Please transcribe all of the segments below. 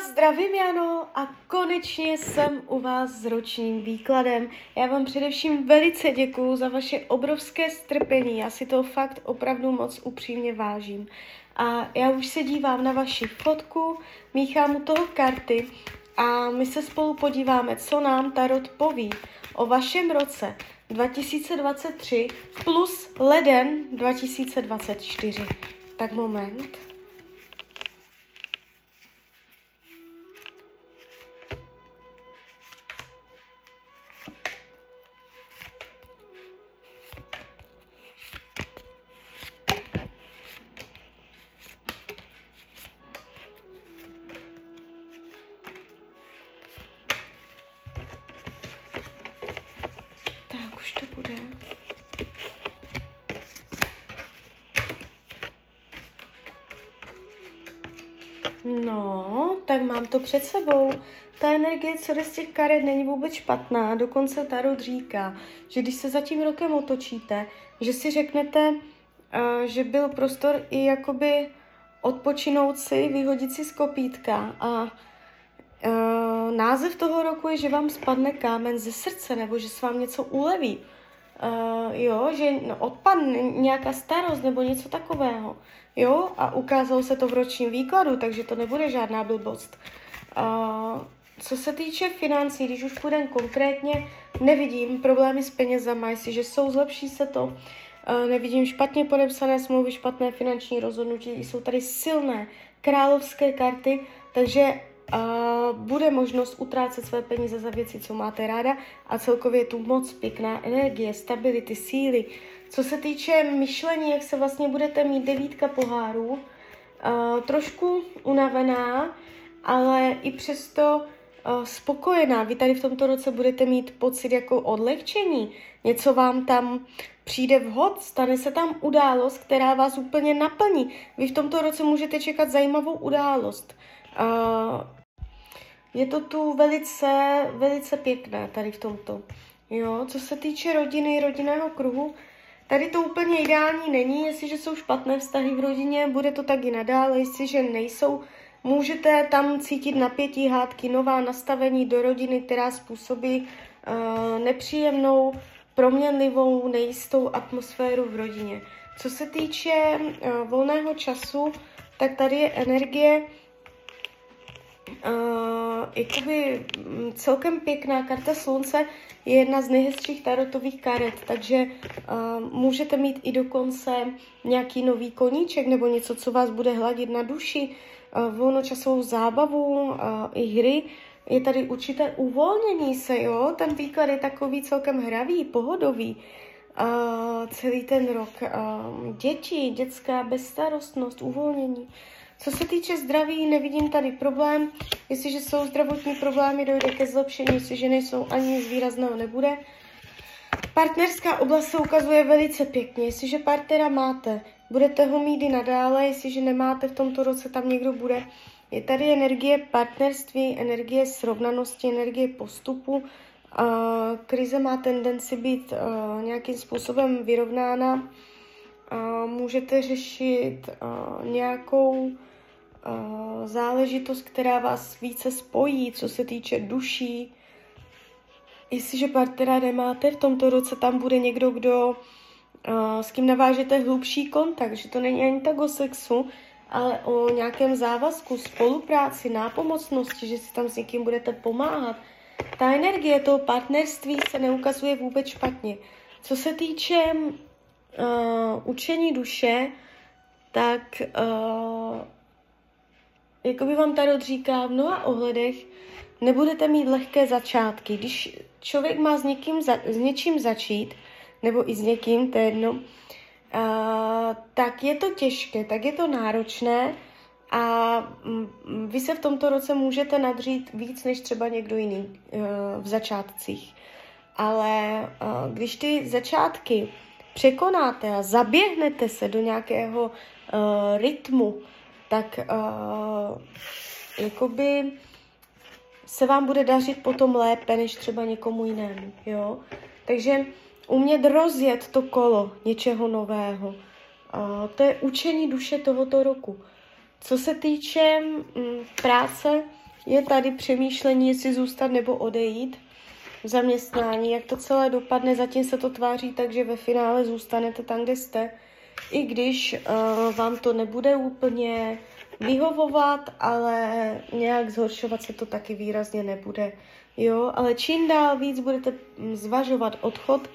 vás zdravím, Jano, a konečně jsem u vás s ročním výkladem. Já vám především velice děkuju za vaše obrovské strpení, já si to fakt opravdu moc upřímně vážím. A já už se dívám na vaši fotku, míchám u toho karty a my se spolu podíváme, co nám Tarot poví o vašem roce 2023 plus leden 2024. Tak moment. Už to bude. No, tak mám to před sebou. Ta energie, co jde z těch karet, není vůbec špatná. Dokonce Tarot říká, že když se za tím rokem otočíte, že si řeknete, uh, že byl prostor i jakoby odpočinout si, vyhodit si z kopítka a uh, název toho roku je, že vám spadne kámen ze srdce nebo že se vám něco uleví uh, jo, že odpadne nějaká starost nebo něco takového, jo, a ukázalo se to v ročním výkladu, takže to nebude žádná blbost. Uh, co se týče financí, když už půjdem konkrétně, nevidím problémy s penězama, jestliže jsou, zlepší se to. Nevidím špatně podepsané smlouvy, špatné finanční rozhodnutí, jsou tady silné královské karty, takže bude možnost utrácet své peníze za věci, co máte ráda a celkově je tu moc pěkná energie, stability, síly. Co se týče myšlení, jak se vlastně budete mít devítka pohárů, uh, trošku unavená, ale i přesto uh, spokojená. Vy tady v tomto roce budete mít pocit jako odlehčení. Něco vám tam přijde vhod, stane se tam událost, která vás úplně naplní. Vy v tomto roce můžete čekat zajímavou událost. Uh, je to tu velice, velice pěkné tady v tomto. Jo, co se týče rodiny, rodinného kruhu, tady to úplně ideální není, jestliže jsou špatné vztahy v rodině, bude to tak i nadále, jestliže nejsou, můžete tam cítit napětí, hádky, nová nastavení do rodiny, která způsobí uh, nepříjemnou, proměnlivou, nejistou atmosféru v rodině. Co se týče uh, volného času, tak tady je energie, jakoby mm, celkem pěkná karta slunce je jedna z nejhezčích tarotových karet, takže uh, můžete mít i dokonce nějaký nový koníček nebo něco, co vás bude hladit na duši, uh, volnočasovou zábavu uh, i hry. Je tady určité uvolnění se, jo? Ten výklad je takový celkem hravý, pohodový. Uh, celý ten rok. Uh, děti, dětská bezstarostnost, uvolnění. Co se týče zdraví, nevidím tady problém. Jestliže jsou zdravotní problémy, dojde ke zlepšení, jestliže nejsou ani nic výrazného nebude. Partnerská oblast se ukazuje velice pěkně. Jestliže partnera máte, budete ho mít i nadále, jestliže nemáte v tomto roce, tam někdo bude. Je tady energie partnerství, energie srovnanosti, energie postupu. Uh, krize má tendenci být uh, nějakým způsobem vyrovnána. Uh, můžete řešit nějakou záležitost, která vás více spojí, co se týče duší. Jestliže partnera nemáte, v tomto roce tam bude někdo, kdo s kým navážete hlubší kontakt, že to není ani tak o sexu, ale o nějakém závazku, spolupráci, nápomocnosti, že si tam s někým budete pomáhat. Ta energie toho partnerství se neukazuje vůbec špatně. Co se týče uh, učení duše, tak uh, jako by vám Tarot říká v mnoha ohledech, nebudete mít lehké začátky. Když člověk má s, někým za, s něčím začít, nebo i s někým, to je jedno, uh, tak je to těžké, tak je to náročné a um, vy se v tomto roce můžete nadřít víc než třeba někdo jiný uh, v začátcích. Ale uh, když ty začátky překonáte a zaběhnete se do nějakého uh, rytmu, tak uh, jakoby se vám bude dařit potom lépe než třeba někomu jinému, jo. Takže umět rozjet to kolo něčeho nového, uh, to je učení duše tohoto roku. Co se týče um, práce, je tady přemýšlení, jestli zůstat nebo odejít v zaměstnání, jak to celé dopadne, zatím se to tváří tak, že ve finále zůstanete tam, kde jste, i když uh, vám to nebude úplně vyhovovat, ale nějak zhoršovat se to taky výrazně nebude. Jo, ale čím dál víc budete zvažovat odchod,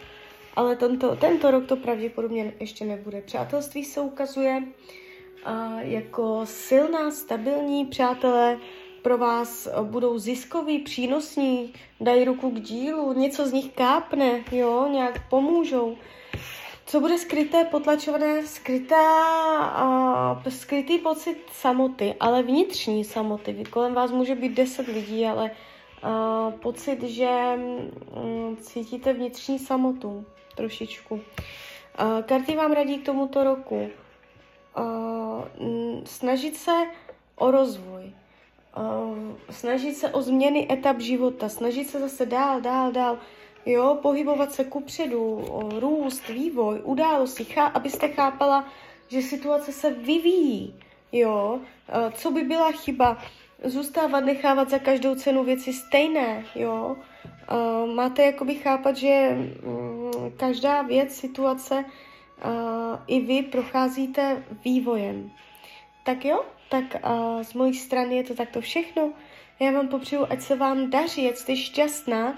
ale tento, tento rok to pravděpodobně ještě nebude. Přátelství se ukazuje uh, jako silná, stabilní přátelé, pro vás budou ziskoví, přínosní, dají ruku k dílu, něco z nich kápne, jo, nějak pomůžou. Co bude skryté, potlačované, skrytá, uh, skrytý pocit samoty, ale vnitřní samoty. Kolem vás může být deset lidí, ale uh, pocit, že um, cítíte vnitřní samotu trošičku. Uh, karty vám radí k tomuto roku. Uh, snažit se o rozvoj, uh, snažit se o změny etap života, snažit se zase dál, dál, dál, jo, pohybovat se kupředu, růst, vývoj, události, chá, abyste chápala, že situace se vyvíjí, jo, uh, co by byla chyba, zůstávat, nechávat za každou cenu věci stejné, jo, uh, máte jakoby chápat, že um, každá věc, situace, uh, i vy procházíte vývojem. Tak jo, tak z mojí strany je to takto všechno. Já vám popřeju, ať se vám daří, ať jste šťastná